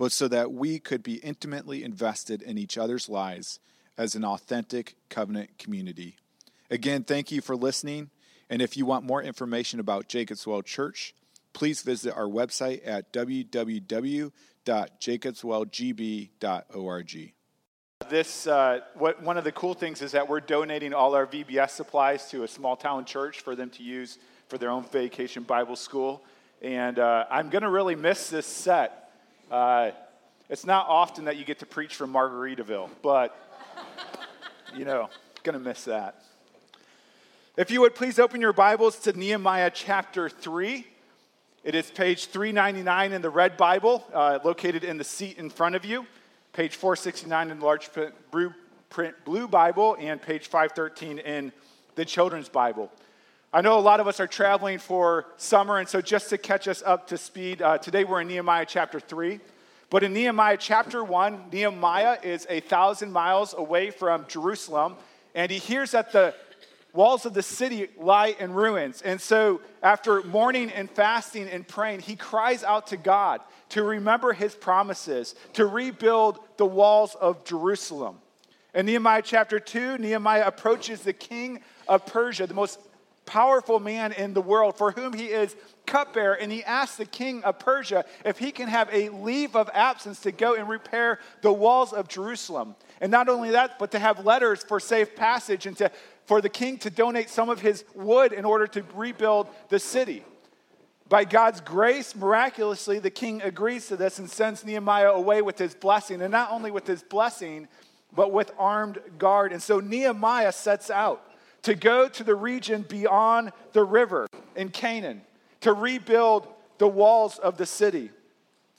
but so that we could be intimately invested in each other's lives as an authentic covenant community. Again, thank you for listening. And if you want more information about Jacobs Well Church, please visit our website at www.jacobswellgb.org. This uh, what one of the cool things is that we're donating all our VBS supplies to a small town church for them to use for their own vacation Bible school, and uh, I'm going to really miss this set uh, it's not often that you get to preach from Margaritaville, but, you know, gonna miss that. If you would please open your Bibles to Nehemiah chapter 3. It is page 399 in the Red Bible, uh, located in the seat in front of you, page 469 in the large print blue Bible, and page 513 in the Children's Bible. I know a lot of us are traveling for summer, and so just to catch us up to speed, uh, today we're in Nehemiah chapter 3. But in Nehemiah chapter 1, Nehemiah is a thousand miles away from Jerusalem, and he hears that the walls of the city lie in ruins. And so, after mourning and fasting and praying, he cries out to God to remember his promises, to rebuild the walls of Jerusalem. In Nehemiah chapter 2, Nehemiah approaches the king of Persia, the most powerful man in the world, for whom he is cupbearer, and he asks the king of Persia if he can have a leave of absence to go and repair the walls of Jerusalem. And not only that, but to have letters for safe passage and to, for the king to donate some of his wood in order to rebuild the city. By God's grace, miraculously, the king agrees to this and sends Nehemiah away with his blessing. And not only with his blessing, but with armed guard. And so Nehemiah sets out to go to the region beyond the river in Canaan to rebuild the walls of the city.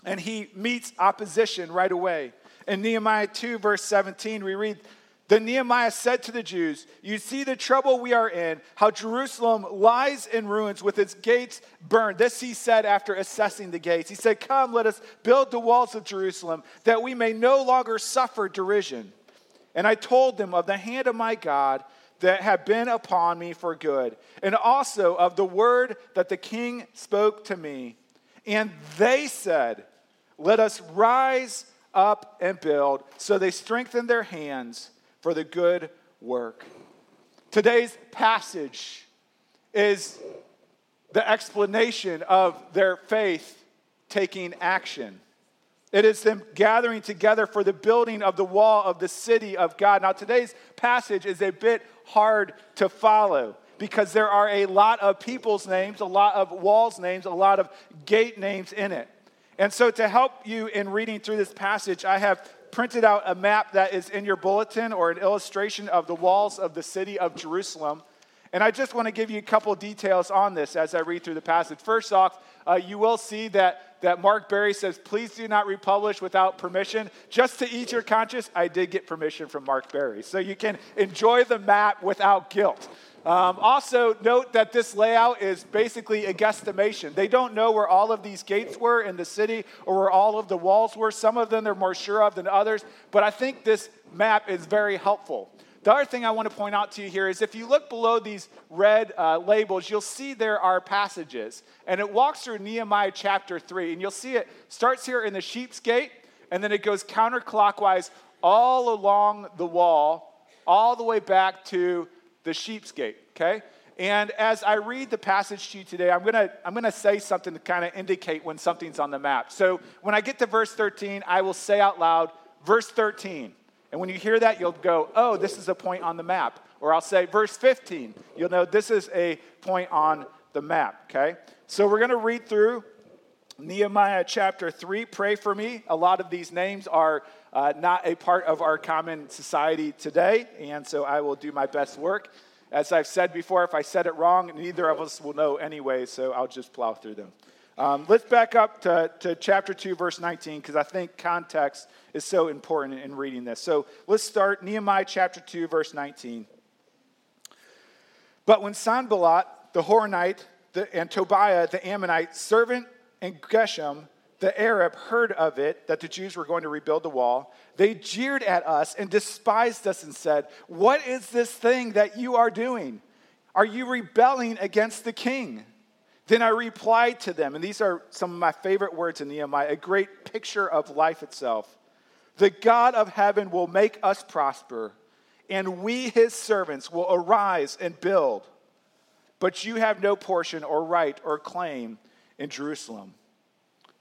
And he meets opposition right away. In Nehemiah 2, verse 17, we read, Then Nehemiah said to the Jews, You see the trouble we are in, how Jerusalem lies in ruins with its gates burned. This he said after assessing the gates. He said, Come, let us build the walls of Jerusalem, that we may no longer suffer derision. And I told them of the hand of my God that have been upon me for good, and also of the word that the king spoke to me. And they said, Let us rise up and build. So they strengthened their hands for the good work. Today's passage is the explanation of their faith taking action. It is them gathering together for the building of the wall of the city of God. Now, today's passage is a bit hard to follow because there are a lot of people's names, a lot of walls names, a lot of gate names in it. And so, to help you in reading through this passage, I have printed out a map that is in your bulletin or an illustration of the walls of the city of Jerusalem. And I just want to give you a couple details on this as I read through the passage. First off, uh, you will see that, that Mark Barry says, please do not republish without permission. Just to ease your conscience, I did get permission from Mark Barry. So you can enjoy the map without guilt. Um, also, note that this layout is basically a guesstimation. They don't know where all of these gates were in the city or where all of the walls were. Some of them they're more sure of than others, but I think this map is very helpful. The other thing I want to point out to you here is if you look below these red uh, labels, you'll see there are passages. And it walks through Nehemiah chapter 3. And you'll see it starts here in the sheep's gate, and then it goes counterclockwise all along the wall, all the way back to the sheep's gate, okay? And as I read the passage to you today, I'm gonna, I'm gonna say something to kind of indicate when something's on the map. So when I get to verse 13, I will say out loud, verse 13. And when you hear that, you'll go, oh, this is a point on the map. Or I'll say, verse 15. You'll know this is a point on the map, okay? So we're going to read through Nehemiah chapter 3. Pray for me. A lot of these names are uh, not a part of our common society today, and so I will do my best work. As I've said before, if I said it wrong, neither of us will know anyway, so I'll just plow through them. Um, let's back up to, to chapter 2, verse 19, because I think context is so important in reading this. So let's start Nehemiah chapter 2, verse 19. But when Sanballat, the Horonite, the, and Tobiah, the Ammonite, servant, and Geshem, the Arab, heard of it, that the Jews were going to rebuild the wall, they jeered at us and despised us and said, What is this thing that you are doing? Are you rebelling against the king? Then I replied to them, and these are some of my favorite words in Nehemiah, a great picture of life itself. The God of heaven will make us prosper, and we, his servants, will arise and build. But you have no portion or right or claim in Jerusalem.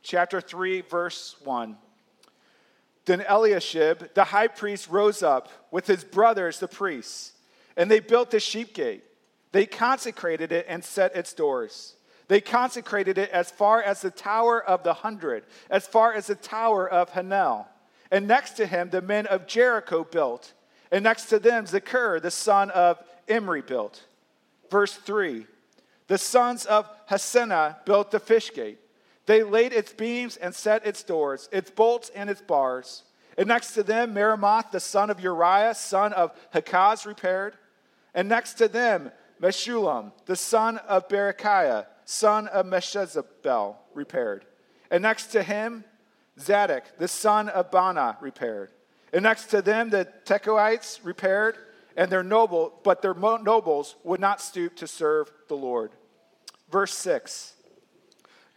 Chapter 3, verse 1. Then Eliashib, the high priest, rose up with his brothers, the priests, and they built the sheep gate. They consecrated it and set its doors. They consecrated it as far as the Tower of the Hundred, as far as the Tower of Hanel. And next to him, the men of Jericho built. And next to them, Zaccur, the son of Imri, built. Verse 3 The sons of Hassenaah built the fish gate. They laid its beams and set its doors, its bolts and its bars. And next to them, Meremoth, the son of Uriah, son of Hakaz, repaired. And next to them, Meshullam, the son of Berechiah, son of Meshezabel, repaired. And next to him, Zadok, the son of Baana, repaired. And next to them, the Tekoites repaired, and their noble, but their nobles would not stoop to serve the Lord. Verse 6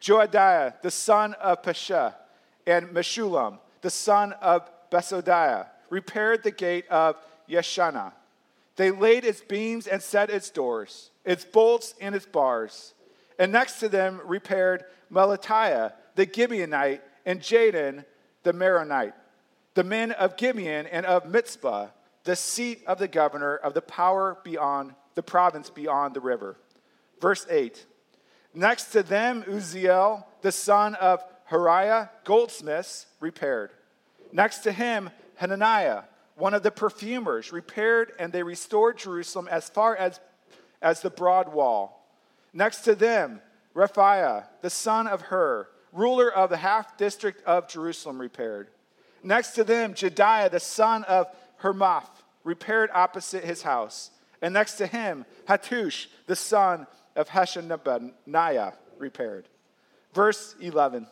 Joadiah, the son of Pesha, and Meshullam, the son of Besodiah, repaired the gate of Yeshana. They laid its beams and set its doors, its bolts and its bars and next to them repaired Melatiah the Gibeonite and Jadon the Meronite, the men of Gibeon and of Mizpah, the seat of the governor of the power beyond the province beyond the river. Verse 8. Next to them, Uzziel, the son of Hariah, goldsmiths, repaired. Next to him, Hananiah, one of the perfumers, repaired, and they restored Jerusalem as far as, as the broad wall. Next to them, Rephaiah, the son of Hur, ruler of the half district of Jerusalem, repaired. Next to them, Jediah, the son of Hermath, repaired opposite his house. And next to him, Hattush, the son of Hashabniah, repaired. Verse 11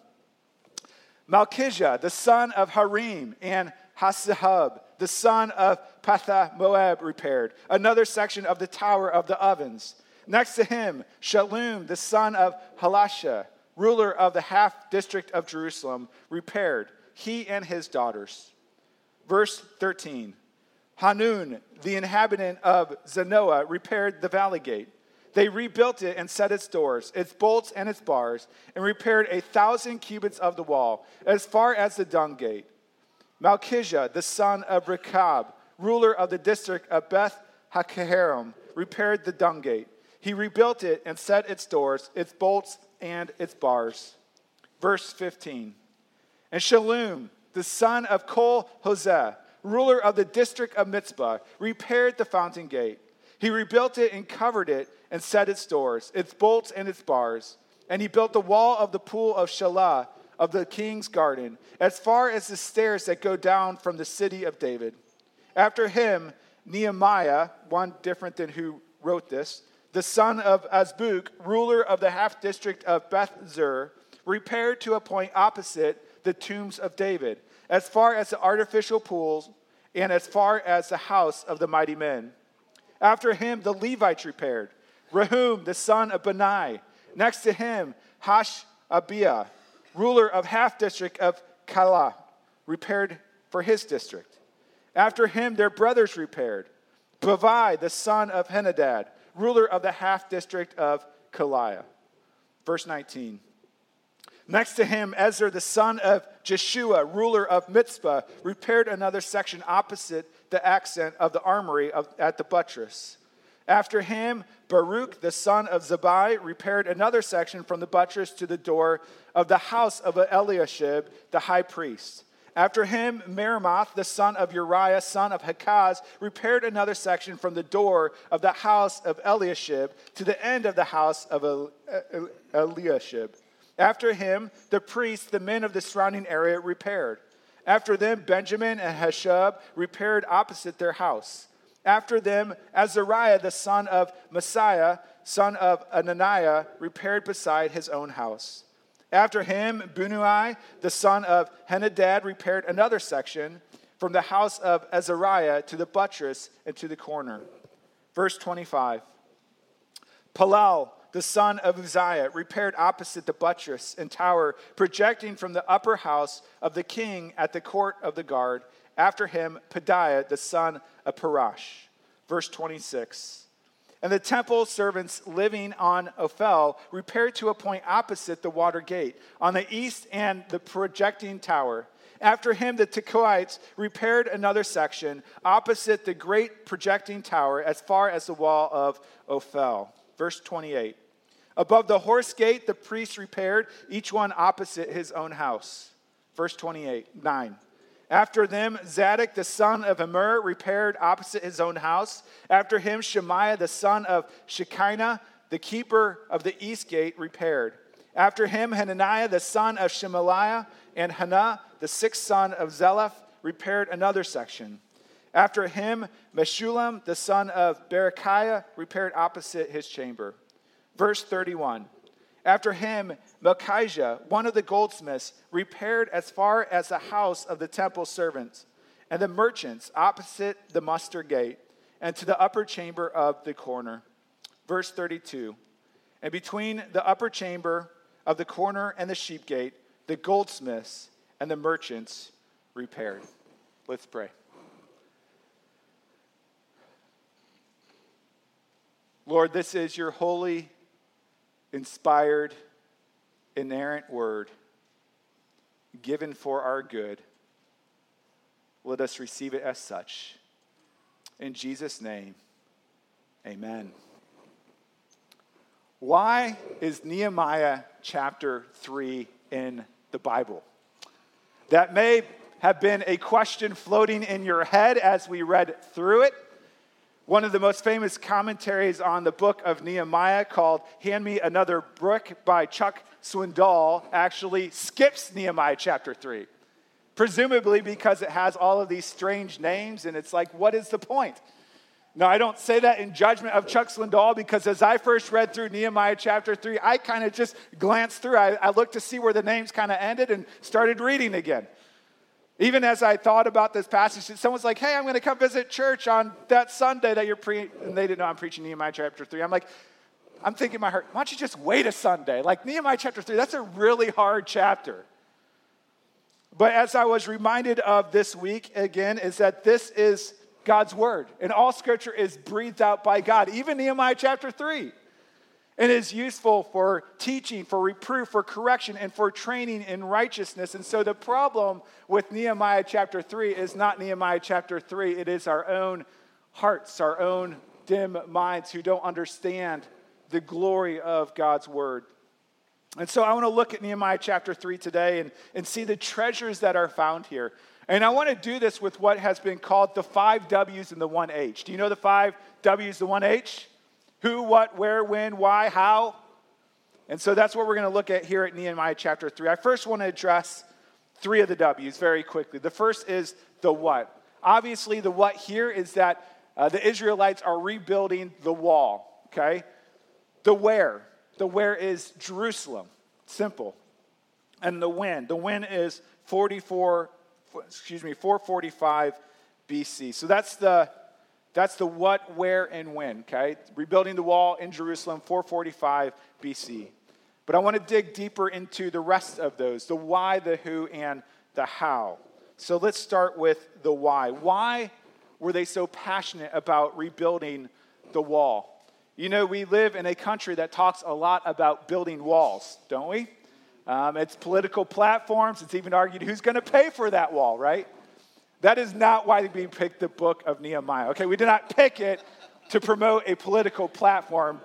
Malchijah, the son of Harim, and Hassahub, the son of Pahath Moab, repaired. Another section of the Tower of the Ovens. Next to him, Shallum, the son of Halasha, ruler of the half district of Jerusalem, repaired, he and his daughters. Verse 13 Hanun, the inhabitant of Zanoah, repaired the valley gate. They rebuilt it and set its doors, its bolts, and its bars, and repaired a thousand cubits of the wall, as far as the dung gate. Malchijah, the son of Rechab, ruler of the district of Beth Hakerem, repaired the dung gate. He rebuilt it and set its doors, its bolts, and its bars. Verse 15. And Shallum, the son of Kol Hoseh, ruler of the district of Mizpah, repaired the fountain gate. He rebuilt it and covered it and set its doors, its bolts, and its bars. And he built the wall of the pool of Shelah of the king's garden, as far as the stairs that go down from the city of David. After him, Nehemiah, one different than who wrote this, the son of Azbuk, ruler of the half district of Beth Zur, repaired to a point opposite the tombs of David, as far as the artificial pools and as far as the house of the mighty men. After him, the Levites repaired. Rahum, the son of Benai. Next to him, Hashabiah, ruler of half district of Kala, repaired for his district. After him, their brothers repaired. Bavai, the son of Henadad, ruler of the half district of Kaliah. Verse 19. Next to him, Ezra, the son of Jeshua, ruler of Mizpah, repaired another section opposite the accent of the armory of, at the buttress. After him, Baruch, the son of Zabai, repaired another section from the buttress to the door of the house of Eliashib, the high priest. After him, Meremoth, the son of Uriah, son of Hakaz, repaired another section from the door of the house of Eliashib to the end of the house of Eliashib. After him, the priests, the men of the surrounding area, repaired. After them, Benjamin and Hashub repaired opposite their house. After them, Azariah, the son of Maaseiah, son of Ananiah, repaired beside his own house. After him, Binnui, the son of Henadad, repaired another section from the house of Azariah to the buttress and to the corner. Verse 25. Palal, the son of Uzziah, repaired opposite the buttress and tower projecting from the upper house of the king at the court of the guard. After him, Pedaiah, the son of Parash. Verse 26. And the temple servants living on Ophel repaired to a point opposite the water gate, on the east and the projecting tower. After him, the Tekoites repaired another section opposite the great projecting tower as far as the wall of Ophel. Verse 28. Above the horse gate, the priests repaired, each one opposite his own house. Verse 28, 9. After them, Zadok the son of Immer repaired opposite his own house. After him, Shemaiah the son of Shekinah, the keeper of the east gate, repaired. After him, Hananiah the son of Shelemiah and Hannah, the sixth son of Zeleph, repaired another section. After him, Meshullam the son of Berechiah repaired opposite his chamber. Verse 31. After him, Malchijah, one of the goldsmiths, repaired as far as the house of the temple servants and the merchants opposite the muster gate and to the upper chamber of the corner. Verse 32. And between the upper chamber of the corner and the sheep gate, the goldsmiths and the merchants repaired. Let's pray. Lord, this is your holy inspired, inerrant word given for our good. Let us receive it as such. In Jesus' name, amen. Why is Nehemiah chapter 3 in the Bible? That may have been a question floating in your head as we read through it. One of the most famous commentaries on the book of Nehemiah, called Hand Me Another Brick by Chuck Swindoll, actually skips Nehemiah chapter 3. Presumably because it has all of these strange names, and it's like, what is the point? Now, I don't say that in judgment of Chuck Swindoll because as I first read through Nehemiah chapter 3, I kind of just glanced through. I, I looked to see where the names kind of ended and started reading again. Even as I thought about this passage, someone's like, hey, I'm going to come visit church on that Sunday that you're preaching. And they didn't know I'm preaching Nehemiah chapter 3. I'm like, I'm thinking in my heart, why don't you just wait a Sunday? Like Nehemiah chapter 3, that's a really hard chapter. But as I was reminded of this week again, is that this is God's word. And all scripture is breathed out by God, even Nehemiah chapter 3 and is useful for teaching, for reproof, for correction, and for training in righteousness. And so the problem with Nehemiah chapter 3 is not Nehemiah chapter 3, it is our own hearts, our own dim minds who don't understand the glory of God's word. And so I want to look at Nehemiah chapter 3 today and, and see the treasures that are found here. And I want to do this with what has been called the five W's and the one H. Do you know the five W's, the one H? Who, what, where, when, why, how. And so that's what we're going to look at here at Nehemiah chapter 3. I first want to address three of the W's very quickly. The first is the what. Obviously, the what here is that uh, the Israelites are rebuilding the wall, okay? The where. The where is Jerusalem. Simple. And the when. The when is 44, excuse me, 445 BC. So that's the that's the what, where, and when, okay? Rebuilding the wall in Jerusalem, 445 BC. But I want to dig deeper into the rest of those the why, the who, and the how. So let's start with the why. Why were they so passionate about rebuilding the wall? You know, we live in a country that talks a lot about building walls, don't we? Um, it's political platforms. It's even argued who's going to pay for that wall, right? That is not why we picked the book of Nehemiah. Okay, we did not pick it to promote a political platform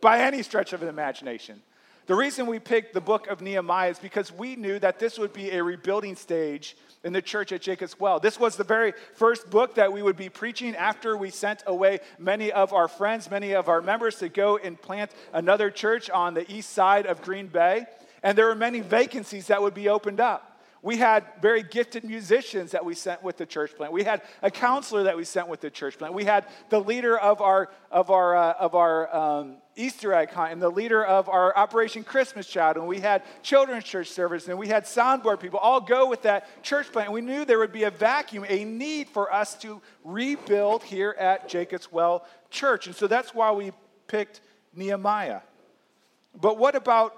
by any stretch of the imagination. The reason we picked the book of Nehemiah is because we knew that this would be a rebuilding stage in the church at Jacob's Well. This was the very first book that we would be preaching after we sent away many of our friends, many of our members to go and plant another church on the east side of Green Bay. And there were many vacancies that would be opened up. We had very gifted musicians that we sent with the church plant. We had a counselor that we sent with the church plant. We had the leader of our, of our, uh, of our um, Easter egg hunt and the leader of our Operation Christmas Child. And we had children's church service and we had soundboard people all go with that church plant. And we knew there would be a vacuum, a need for us to rebuild here at Jacob's Well Church. And so that's why we picked Nehemiah. But what about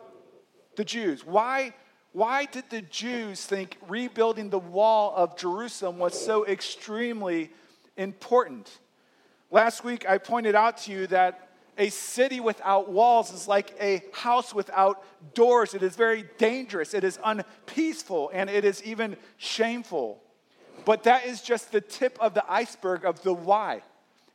the Jews? Why? Why did the Jews think rebuilding the wall of Jerusalem was so extremely important? Last week, I pointed out to you that a city without walls is like a house without doors. It is very dangerous, it is unpeaceful, and it is even shameful. But that is just the tip of the iceberg of the why.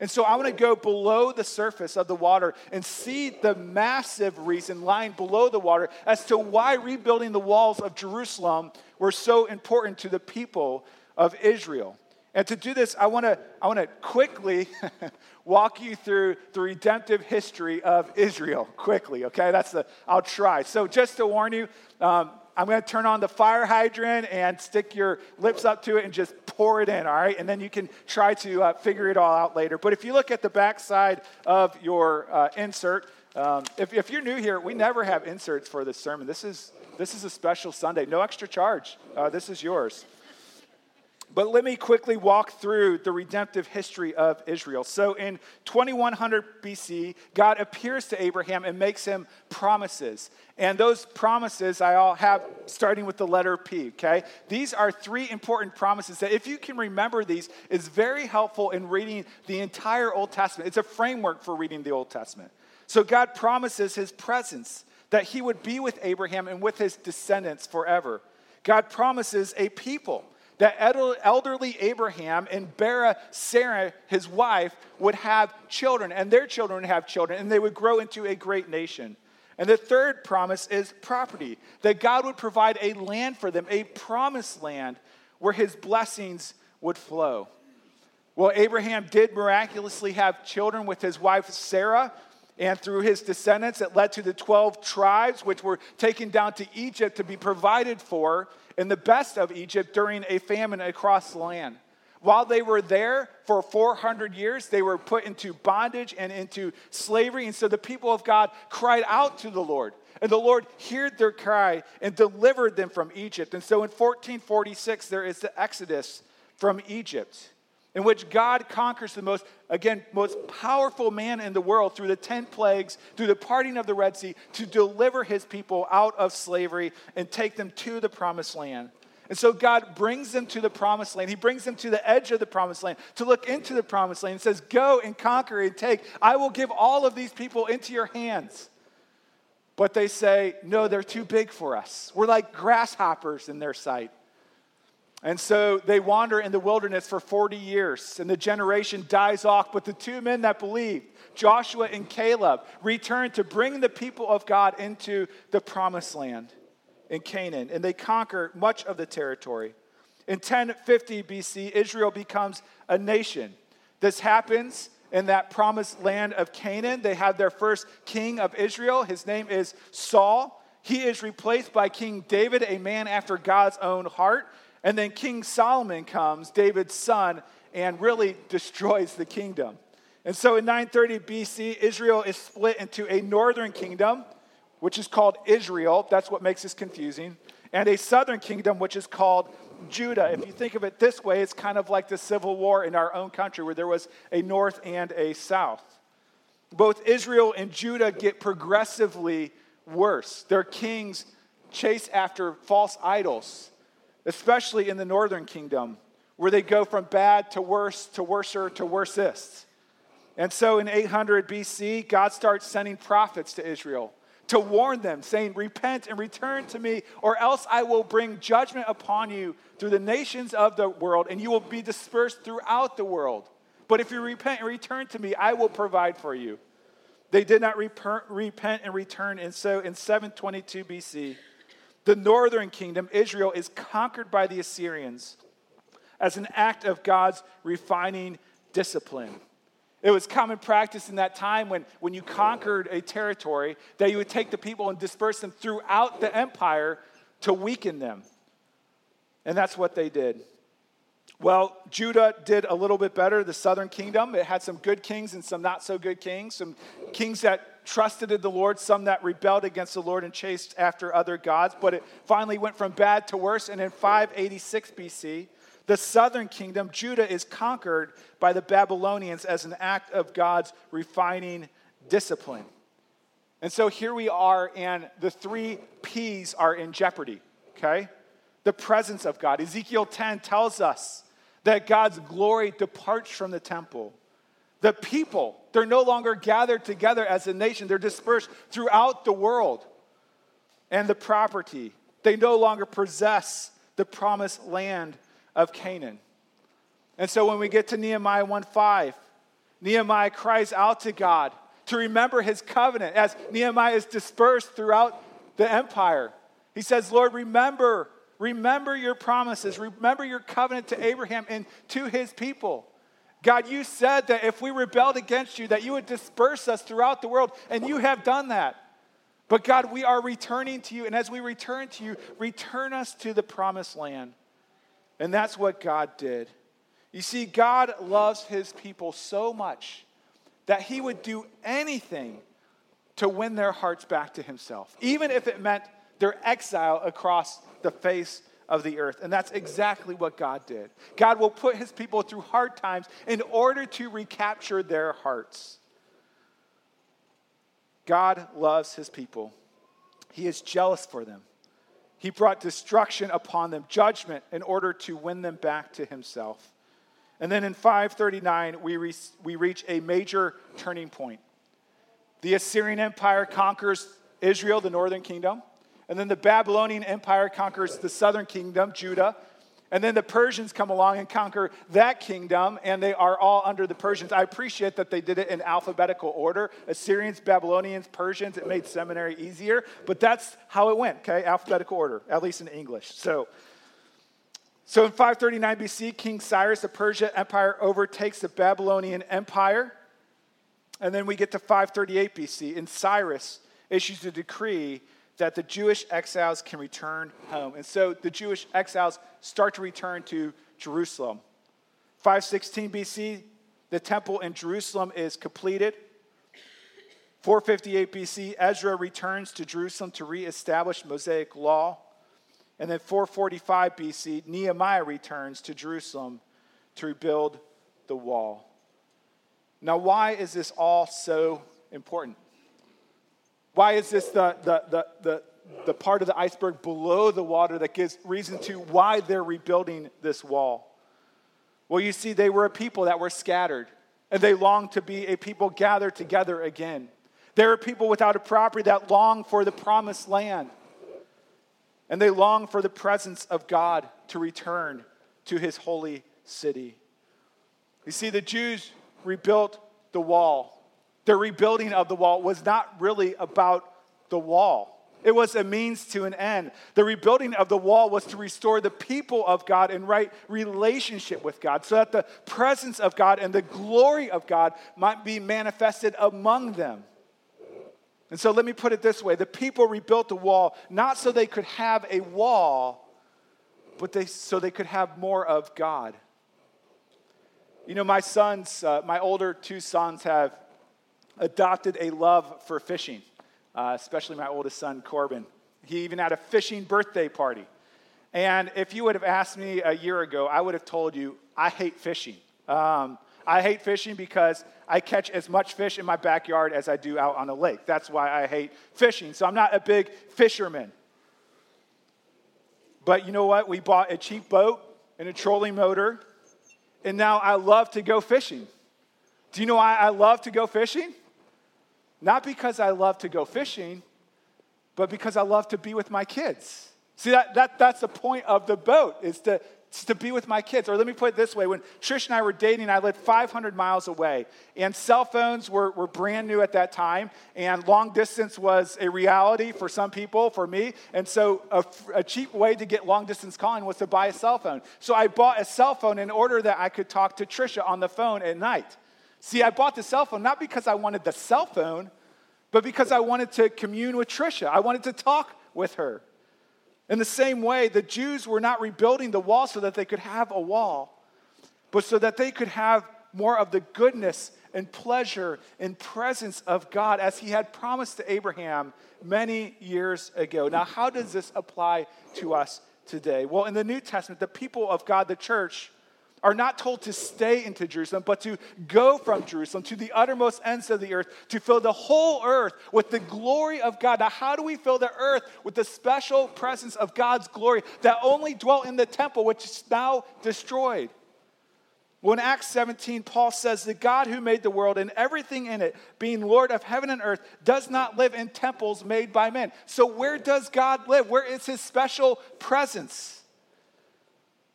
And so I want to go below the surface of the water and see the massive reason lying below the water as to why rebuilding the walls of Jerusalem were so important to the people of Israel. And to do this, I want to, I want to quickly walk you through the redemptive history of Israel. Quickly, okay? That's the, I'll try. So just to warn you, um, I'm going to turn on the fire hydrant and stick your lips up to it and just pour it in, all right? And then you can try to uh, figure it all out later. But if you look at the back side of your uh, insert, um, if, if you're new here, we never have inserts for this sermon. This is, this is a special Sunday, no extra charge. Uh, this is yours. But let me quickly walk through the redemptive history of Israel. So in 2100 BC, God appears to Abraham and makes him promises. And those promises I all have starting with the letter P, okay? These are three important promises that if you can remember these is very helpful in reading the entire Old Testament. It's a framework for reading the Old Testament. So God promises his presence that he would be with Abraham and with his descendants forever. God promises a people that elderly Abraham and Bera, Sarah, his wife, would have children, and their children would have children, and they would grow into a great nation. And the third promise is property, that God would provide a land for them, a promised land where his blessings would flow. Well, Abraham did miraculously have children with his wife Sarah, and through his descendants, it led to the 12 tribes, which were taken down to Egypt to be provided for in the best of Egypt during a famine across the land. While they were there for 400 years, they were put into bondage and into slavery. And so the people of God cried out to the Lord. And the Lord heard their cry and delivered them from Egypt. And so in 1446, there is the Exodus from Egypt in which God conquers the most, again, most powerful man in the world through the 10 plagues, through the parting of the Red Sea, to deliver his people out of slavery and take them to the promised land. And so God brings them to the promised land. He brings them to the edge of the promised land to look into the promised land and says, Go and conquer and take. I will give all of these people into your hands. But they say, No, they're too big for us. We're like grasshoppers in their sight. And so they wander in the wilderness for 40 years, and the generation dies off. But the two men that believed, Joshua and Caleb, return to bring the people of God into the promised land in Canaan, and they conquer much of the territory. In 1050 BC, Israel becomes a nation. This happens in that promised land of Canaan. They have their first king of Israel. His name is Saul. He is replaced by King David, a man after God's own heart. And then King Solomon comes, David's son, and really destroys the kingdom. And so in 930 BC, Israel is split into a northern kingdom, which is called Israel. That's what makes this confusing. And a southern kingdom, which is called Judah. If you think of it this way, it's kind of like the Civil War in our own country, where there was a north and a south. Both Israel and Judah get progressively worse. Their kings chase after false idols especially in the northern kingdom, where they go from bad to worse to worser to worsest. And so in 800 BC, God starts sending prophets to Israel to warn them, saying, Repent and return to me, or else I will bring judgment upon you through the nations of the world, and you will be dispersed throughout the world. But if you repent and return to me, I will provide for you. They did not repent and return, and so in 722 BC, the northern kingdom, Israel, is conquered by the Assyrians as an act of God's refining discipline. It was common practice in that time when, when you conquered a territory that you would take the people and disperse them throughout the empire to weaken them. And that's what they did. Well, Judah did a little bit better. The southern kingdom, it had some good kings and some not so good kings, some kings that trusted in the Lord, some that rebelled against the Lord and chased after other gods. But it finally went from bad to worse. And in 586 BC, the southern kingdom, Judah, is conquered by the Babylonians as an act of God's refining discipline. And so here we are, and the three P's are in jeopardy, okay? The presence of God. Ezekiel 10 tells us that God's glory departs from the temple. The people, they're no longer gathered together as a nation, they're dispersed throughout the world. And the property, they no longer possess the promised land of Canaan. And so when we get to Nehemiah 1 5, Nehemiah cries out to God to remember his covenant as Nehemiah is dispersed throughout the empire. He says, Lord, remember, remember your promises, remember your covenant to Abraham and to his people. God, you said that if we rebelled against you, that you would disperse us throughout the world, and you have done that. But God, we are returning to you, and as we return to you, return us to the promised land. And that's what God did. You see, God loves his people so much that he would do anything to win their hearts back to himself, even if it meant their exile across the face of the earth. And that's exactly what God did. God will put his people through hard times in order to recapture their hearts. God loves his people, he is jealous for them. He brought destruction upon them, judgment, in order to win them back to himself. And then in 539, we, re- we reach a major turning point. The Assyrian Empire conquers Israel, the northern kingdom. And then the Babylonian Empire conquers the southern kingdom, Judah. And then the Persians come along and conquer that kingdom, and they are all under the Persians. I appreciate that they did it in alphabetical order Assyrians, Babylonians, Persians. It made seminary easier, but that's how it went, okay? Alphabetical order, at least in English. So, so in 539 BC, King Cyrus, the Persia Empire, overtakes the Babylonian Empire. And then we get to 538 BC, and Cyrus issues a decree that the Jewish exiles can return home. And so the Jewish exiles start to return to Jerusalem. 516 BC, the temple in Jerusalem is completed. 458 BC, Ezra returns to Jerusalem to reestablish Mosaic law. And then 445 BC, Nehemiah returns to Jerusalem to rebuild the wall. Now, why is this all so important? Why is this the, the, the, the, the part of the iceberg below the water that gives reason to why they're rebuilding this wall? Well, you see, they were a people that were scattered, and they longed to be a people gathered together again. They were people without a property that longed for the promised land. And they longed for the presence of God to return to his holy city. You see, the Jews rebuilt the wall the rebuilding of the wall was not really about the wall. It was a means to an end. The rebuilding of the wall was to restore the people of God in right relationship with God so that the presence of God and the glory of God might be manifested among them. And so let me put it this way the people rebuilt the wall not so they could have a wall, but they, so they could have more of God. You know, my sons, uh, my older two sons, have adopted a love for fishing, uh, especially my oldest son, Corbin. He even had a fishing birthday party. And if you would have asked me a year ago, I would have told you, I hate fishing. Um, I hate fishing because I catch as much fish in my backyard as I do out on a lake. That's why I hate fishing. So I'm not a big fisherman. But you know what? We bought a cheap boat and a trolling motor, and now I love to go fishing. Do you know why I love to go fishing? Not because I love to go fishing, but because I love to be with my kids. See, that, that, that's the point of the boat, is to, is to be with my kids. Or let me put it this way when Trish and I were dating, I lived 500 miles away, and cell phones were, were brand new at that time, and long distance was a reality for some people, for me. And so, a, a cheap way to get long distance calling was to buy a cell phone. So, I bought a cell phone in order that I could talk to Trisha on the phone at night See, I bought the cell phone not because I wanted the cell phone, but because I wanted to commune with Trisha. I wanted to talk with her. In the same way, the Jews were not rebuilding the wall so that they could have a wall, but so that they could have more of the goodness and pleasure and presence of God as he had promised to Abraham many years ago. Now, how does this apply to us today? Well, in the New Testament, the people of God, the church, are not told to stay into Jerusalem, but to go from Jerusalem to the uttermost ends of the earth, to fill the whole earth with the glory of God. Now, how do we fill the earth with the special presence of God's glory that only dwelt in the temple, which is now destroyed? Well, in Acts 17, Paul says, The God who made the world and everything in it, being Lord of heaven and earth, does not live in temples made by men. So, where does God live? Where is his special presence?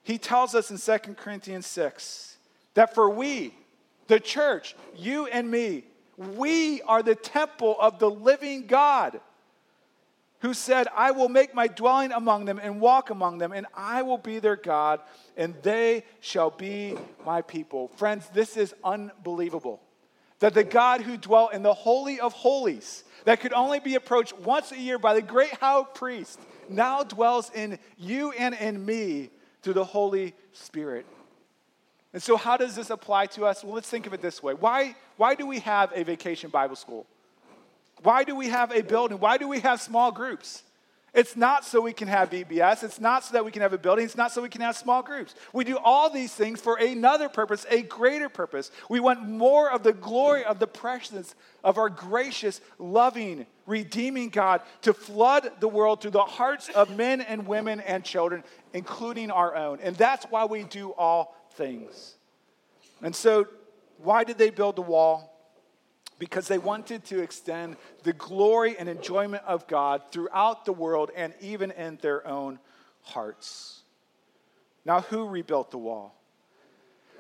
He tells us in 2 Corinthians 6 that for we, the church, you and me, we are the temple of the living God who said, I will make my dwelling among them and walk among them, and I will be their God, and they shall be my people. Friends, this is unbelievable. That the God who dwelt in the Holy of Holies, that could only be approached once a year by the great high priest, now dwells in you and in me through the Holy Spirit. And so, how does this apply to us? Well, let's think of it this way why, why do we have a vacation Bible school? Why do we have a building? Why do we have small groups? It's not so we can have VBS. It's not so that we can have a building. It's not so we can have small groups. We do all these things for another purpose, a greater purpose. We want more of the glory of the presence of our gracious, loving, redeeming God to flood the world through the hearts of men and women and children, including our own. And that's why we do all things. And so, why did they build the wall? Because they wanted to extend the glory and enjoyment of God throughout the world and even in their own hearts. Now, who rebuilt the wall?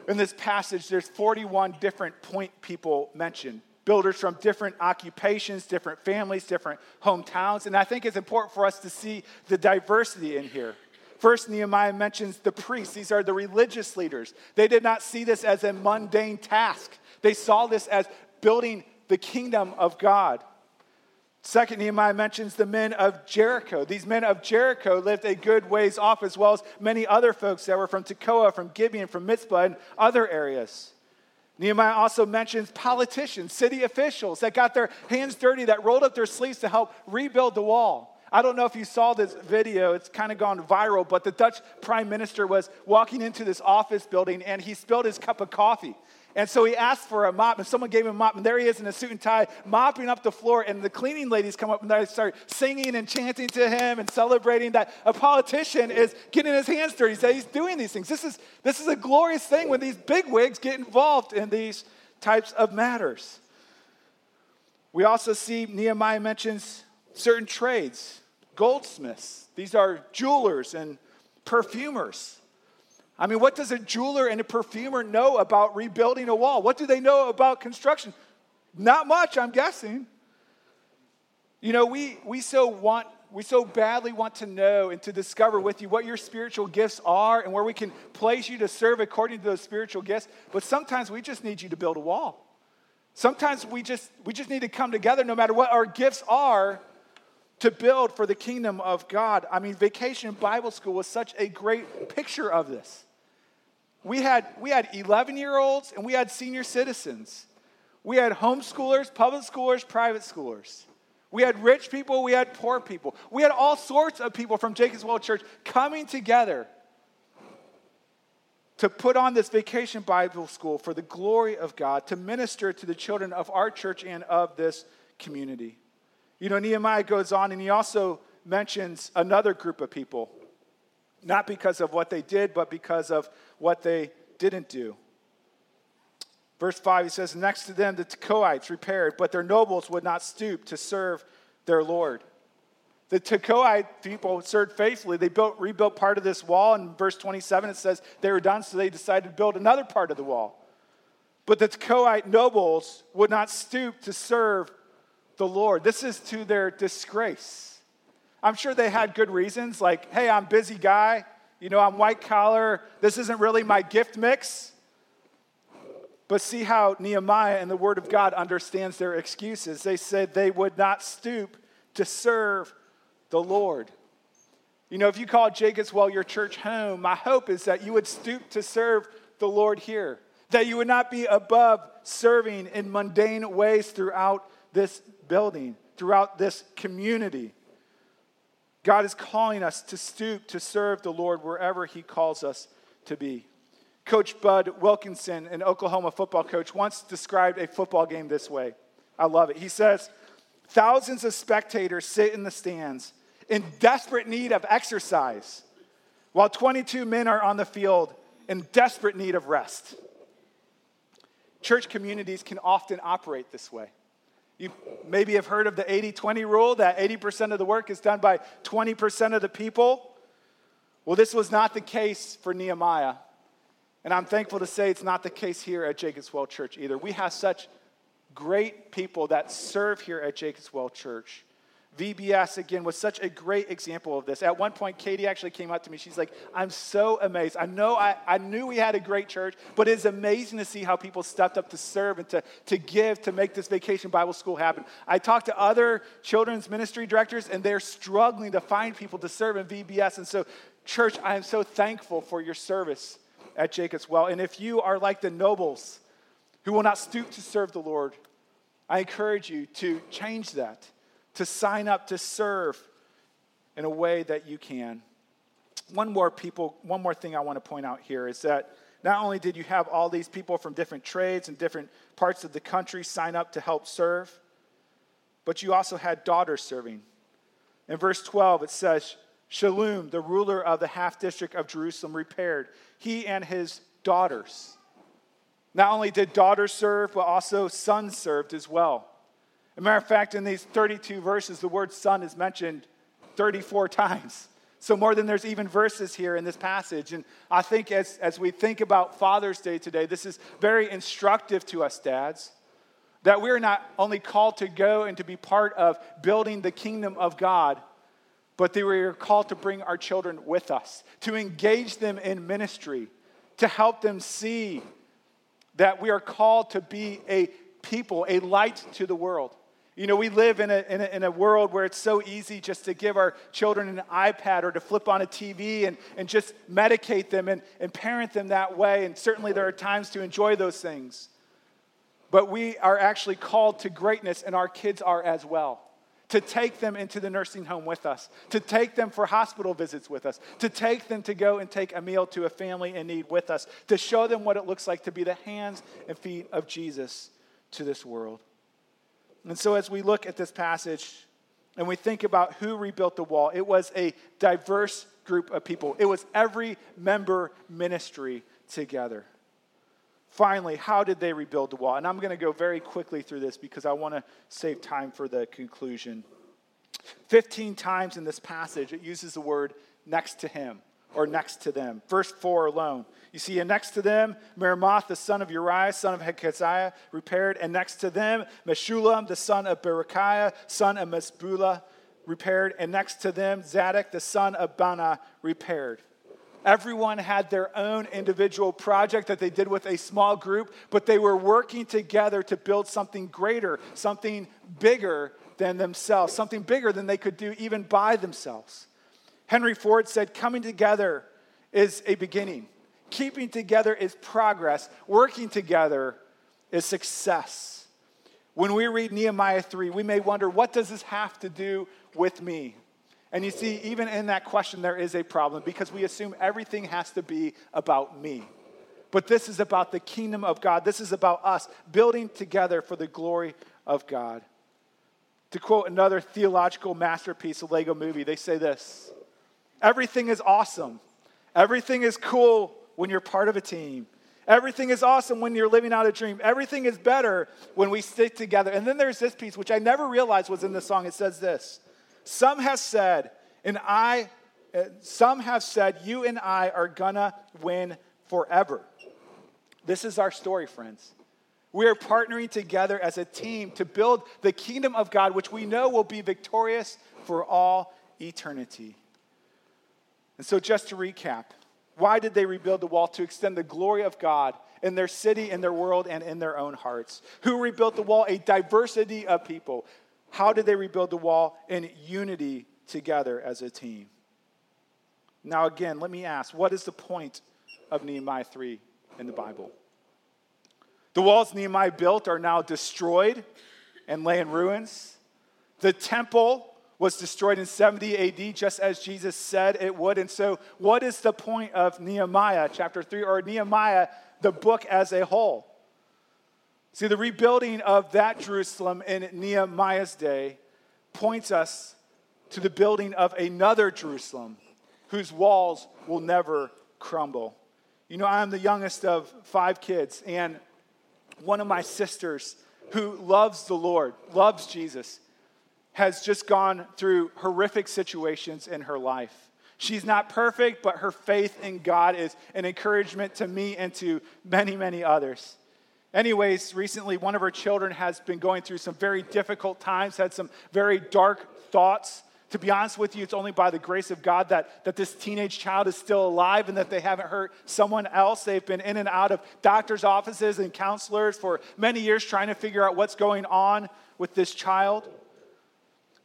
In this passage, there's 41 different point people mentioned. Builders from different occupations, different families, different hometowns. And I think it's important for us to see the diversity in here. First, Nehemiah mentions the priests. These are the religious leaders. They did not see this as a mundane task. They saw this as building the kingdom of God. Second, Nehemiah mentions the men of Jericho. These men of Jericho lived a good ways off, as well as many other folks that were from Tekoa, from Gibeon, from Mizpah, and other areas. Nehemiah also mentions politicians, city officials that got their hands dirty, that rolled up their sleeves to help rebuild the wall. I don't know if you saw this video, it's kind of gone viral, but the Dutch prime minister was walking into this office building and he spilled his cup of coffee. And so he asked for a mop, and someone gave him a mop, and there he is in a suit and tie, mopping up the floor. And the cleaning ladies come up and they start singing and chanting to him and celebrating that a politician is getting his hands dirty. That he's doing these things. This is, this is a glorious thing when these big wigs get involved in these types of matters. We also see Nehemiah mentions certain trades, goldsmiths. These are jewelers and perfumers. I mean, what does a jeweler and a perfumer know about rebuilding a wall? What do they know about construction? Not much, I'm guessing. You know, we, we so want we so badly want to know and to discover with you what your spiritual gifts are and where we can place you to serve according to those spiritual gifts. But sometimes we just need you to build a wall. Sometimes we just we just need to come together no matter what our gifts are to build for the kingdom of God. I mean, Vacation Bible School was such a great picture of this we had, we had 11 year olds and we had senior citizens. We had homeschoolers, public schoolers, private schoolers. We had rich people, we had poor people. We had all sorts of people from Jacob's Well Church coming together to put on this vacation Bible school for the glory of God, to minister to the children of our church and of this community. You know, Nehemiah goes on and he also mentions another group of people not because of what they did, but because of what they didn't do. Verse 5, he says, Next to them the Tekoites repaired, but their nobles would not stoop to serve their Lord. The Tekoite people served faithfully. They built, rebuilt part of this wall. In verse 27, it says they were done, so they decided to build another part of the wall. But the Tekoite nobles would not stoop to serve the Lord. This is to their disgrace. I'm sure they had good reasons, like, hey, I'm busy guy. You know, I'm white collar. This isn't really my gift mix. But see how Nehemiah and the Word of God understands their excuses. They said they would not stoop to serve the Lord. You know, if you call Jacob's Well your church home, my hope is that you would stoop to serve the Lord here, that you would not be above serving in mundane ways throughout this building, throughout this community. God is calling us to stoop to serve the Lord wherever He calls us to be. Coach Bud Wilkinson, an Oklahoma football coach, once described a football game this way. I love it. He says, Thousands of spectators sit in the stands in desperate need of exercise, while 22 men are on the field in desperate need of rest. Church communities can often operate this way. You maybe have heard of the 80 20 rule that 80% of the work is done by 20% of the people. Well, this was not the case for Nehemiah. And I'm thankful to say it's not the case here at Jacob's Well Church either. We have such great people that serve here at Jacob's Well Church. VBS, again, was such a great example of this. At one point, Katie actually came up to me. She's like, I'm so amazed. I know I, I knew we had a great church, but it's amazing to see how people stepped up to serve and to, to give to make this vacation Bible school happen. I talked to other children's ministry directors, and they're struggling to find people to serve in VBS. And so, church, I am so thankful for your service at Jacob's Well. And if you are like the nobles who will not stoop to serve the Lord, I encourage you to change that, to sign up to serve in a way that you can. One more people, one more thing I want to point out here is that not only did you have all these people from different trades and different parts of the country sign up to help serve, but you also had daughters serving. In verse 12, it says, Shallum, the ruler of the half district of Jerusalem, repaired, he and his daughters. Not only did daughters serve, but also sons served as well. As a matter of fact, in these 32 verses, the word son is mentioned 34 times. So, more than there's even verses here in this passage. And I think as, as we think about Father's Day today, this is very instructive to us, dads, that we're not only called to go and to be part of building the kingdom of God, but that we are called to bring our children with us, to engage them in ministry, to help them see that we are called to be a people, a light to the world. You know, we live in a, in a, in a, world where it's so easy just to give our children an iPad or to flip on a TV and, and just medicate them and, and parent them that way. And certainly there are times to enjoy those things. But we are actually called to greatness, and our kids are as well to take them into the nursing home with us, to take them for hospital visits with us, to take them to go and take a meal to a family in need with us, to show them what it looks like to be the hands and feet of Jesus to this world. And so, as we look at this passage and we think about who rebuilt the wall, it was a diverse group of people, it was every member ministry together. Finally, how did they rebuild the wall? And I'm going to go very quickly through this because I want to save time for the conclusion. 15 times in this passage, it uses the word next to him or next to them. Verse 4 alone. You see, and next to them, Meremoth, the son of Uriah, son of Hezekiah, repaired. And next to them, Meshullam, the son of Berechiah, son of Meshezabel, repaired. And next to them, Zadok, the son of Baana, repaired. Everyone had their own individual project that they did with a small group, but they were working together to build something greater, something bigger than themselves, something bigger than they could do even by themselves. Henry Ford said, Coming together is a beginning, keeping together is progress, working together is success. When we read Nehemiah 3, we may wonder, what does this have to do with me? And you see, even in that question, there is a problem because we assume everything has to be about me. But this is about the kingdom of God. This is about us building together for the glory of God. To quote another theological masterpiece, a Lego movie, they say this Everything is awesome. Everything is cool when you're part of a team. Everything is awesome when you're living out a dream. Everything is better when we stick together. And then there's this piece, which I never realized was in the song. It says this some have said, and I, uh, some have said, you and I are gonna win forever. This is our story, friends. We are partnering together as a team to build the kingdom of God, which we know will be victorious for all eternity. And so, just to recap, why did they rebuild the wall? To extend the glory of God in their city, in their world, and in their own hearts. Who rebuilt the wall? A diversity of people. How did they rebuild the wall? In unity together as a team. Now, again, let me ask what is the point of Nehemiah 3 in the Bible? The walls Nehemiah built are now destroyed and lay in ruins. The temple was destroyed in 70 AD, just as Jesus said it would. And so, what is the point of Nehemiah chapter 3 or Nehemiah, the book as a whole? See, the rebuilding of that Jerusalem in Nehemiah's day points us to the building of another Jerusalem whose walls will never crumble. You know, I'm the youngest of five kids, and one of my sisters who loves the Lord, loves Jesus, has just gone through horrific situations in her life. She's not perfect, but her faith in God is an encouragement to me and to many, many others. Anyways, recently one of her children has been going through some very difficult times, had some very dark thoughts. To be honest with you, it's only by the grace of God that, that this teenage child is still alive and that they haven't hurt someone else. They've been in and out of doctors' offices and counselors for many years trying to figure out what's going on with this child.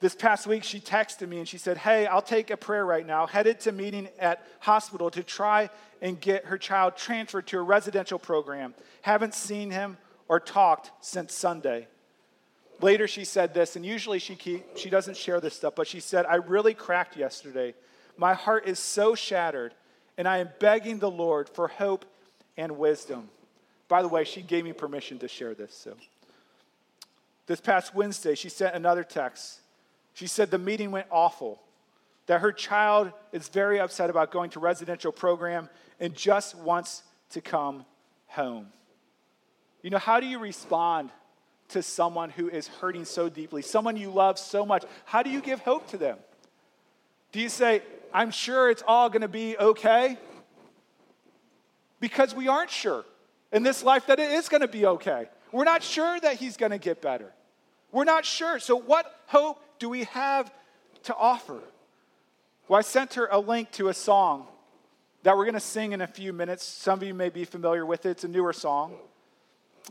This past week, she texted me and she said, Hey, I'll take a prayer right now. Headed to meeting at hospital to try and get her child transferred to a residential program. Haven't seen him or talked since Sunday. Later, she said this, and usually she, keep, she doesn't share this stuff, but she said, I really cracked yesterday. My heart is so shattered, and I am begging the Lord for hope and wisdom. By the way, she gave me permission to share this. So, this past Wednesday, she sent another text. She said the meeting went awful, that her child is very upset about going to residential program and just wants to come home. You know, how do you respond to someone who is hurting so deeply, someone you love so much? How do you give hope to them? Do you say, I'm sure it's all going to be okay? Because we aren't sure in this life that it is going to be okay. We're not sure that he's going to get better. We're not sure. So, what hope do we have to offer? Well, I sent her a link to a song that we're going to sing in a few minutes. Some of you may be familiar with it, it's a newer song.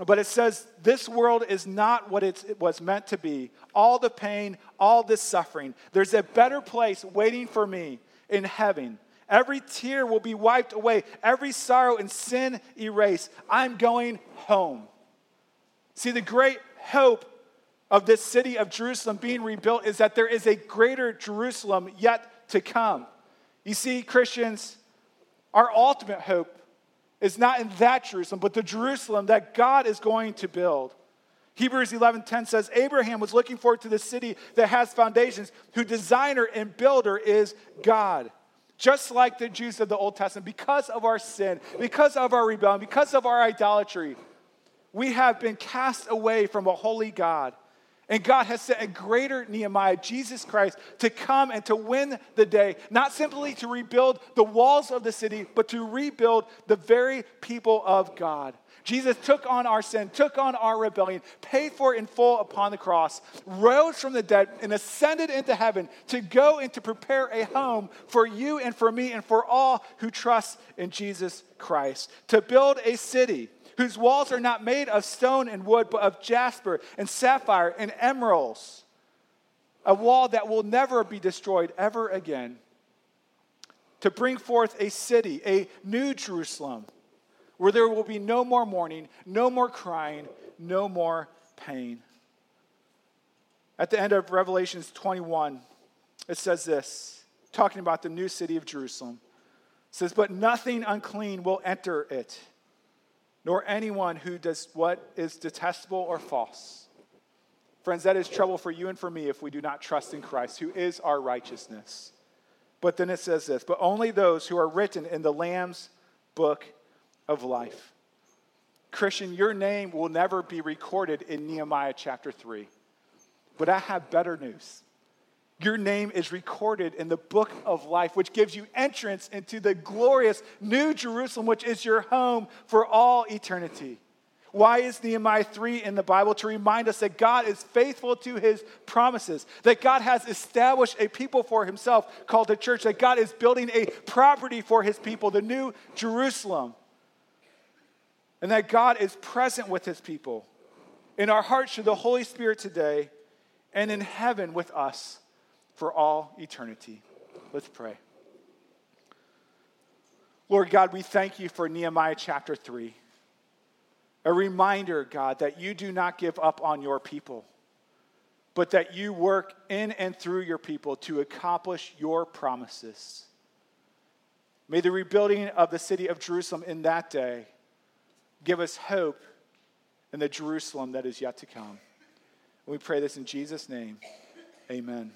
But it says, This world is not what it was meant to be. All the pain, all this suffering. There's a better place waiting for me in heaven. Every tear will be wiped away, every sorrow and sin erased. I'm going home. See, the great hope of this city of Jerusalem being rebuilt is that there is a greater Jerusalem yet to come. You see, Christians, our ultimate hope is not in that Jerusalem, but the Jerusalem that God is going to build. Hebrews 11:10 says Abraham was looking forward to the city that has foundations, whose designer and builder is God. Just like the Jews of the Old Testament, because of our sin, because of our rebellion, because of our idolatry, we have been cast away from a holy God. And God has sent a greater Nehemiah, Jesus Christ, to come and to win the day, not simply to rebuild the walls of the city, but to rebuild the very people of God. Jesus took on our sin, took on our rebellion, paid for it in full upon the cross, rose from the dead, and ascended into heaven to go and to prepare a home for you and for me and for all who trust in Jesus Christ, to build a city whose walls are not made of stone and wood, but of jasper and sapphire and emeralds. A wall that will never be destroyed ever again. To bring forth a city, a new Jerusalem, where there will be no more mourning, no more crying, no more pain. At the end of Revelations 21, it says this, talking about the new city of Jerusalem. It says, But nothing unclean will enter it nor anyone who does what is detestable or false. Friends, that is trouble for you and for me if we do not trust in Christ, who is our righteousness. But then it says this but only those who are written in the Lamb's book of life. Christian, your name will never be recorded in Nehemiah chapter 3. But I have better news your name is recorded in the book of life, which gives you entrance into the glorious New Jerusalem, which is your home for all eternity. Why is Nehemiah 3 in the Bible? To remind us that God is faithful to his promises, that God has established a people for himself called the church, that God is building a property for his people, the New Jerusalem. and that God is present with his people in our hearts through the Holy Spirit today and in heaven with us for all eternity. Let's pray. Lord God, we thank you for Nehemiah chapter 3. A reminder, God, that you do not give up on your people, but that you work in and through your people to accomplish your promises. May the rebuilding of the city of Jerusalem in that day give us hope in the Jerusalem that is yet to come. We pray this in Jesus' name. Amen.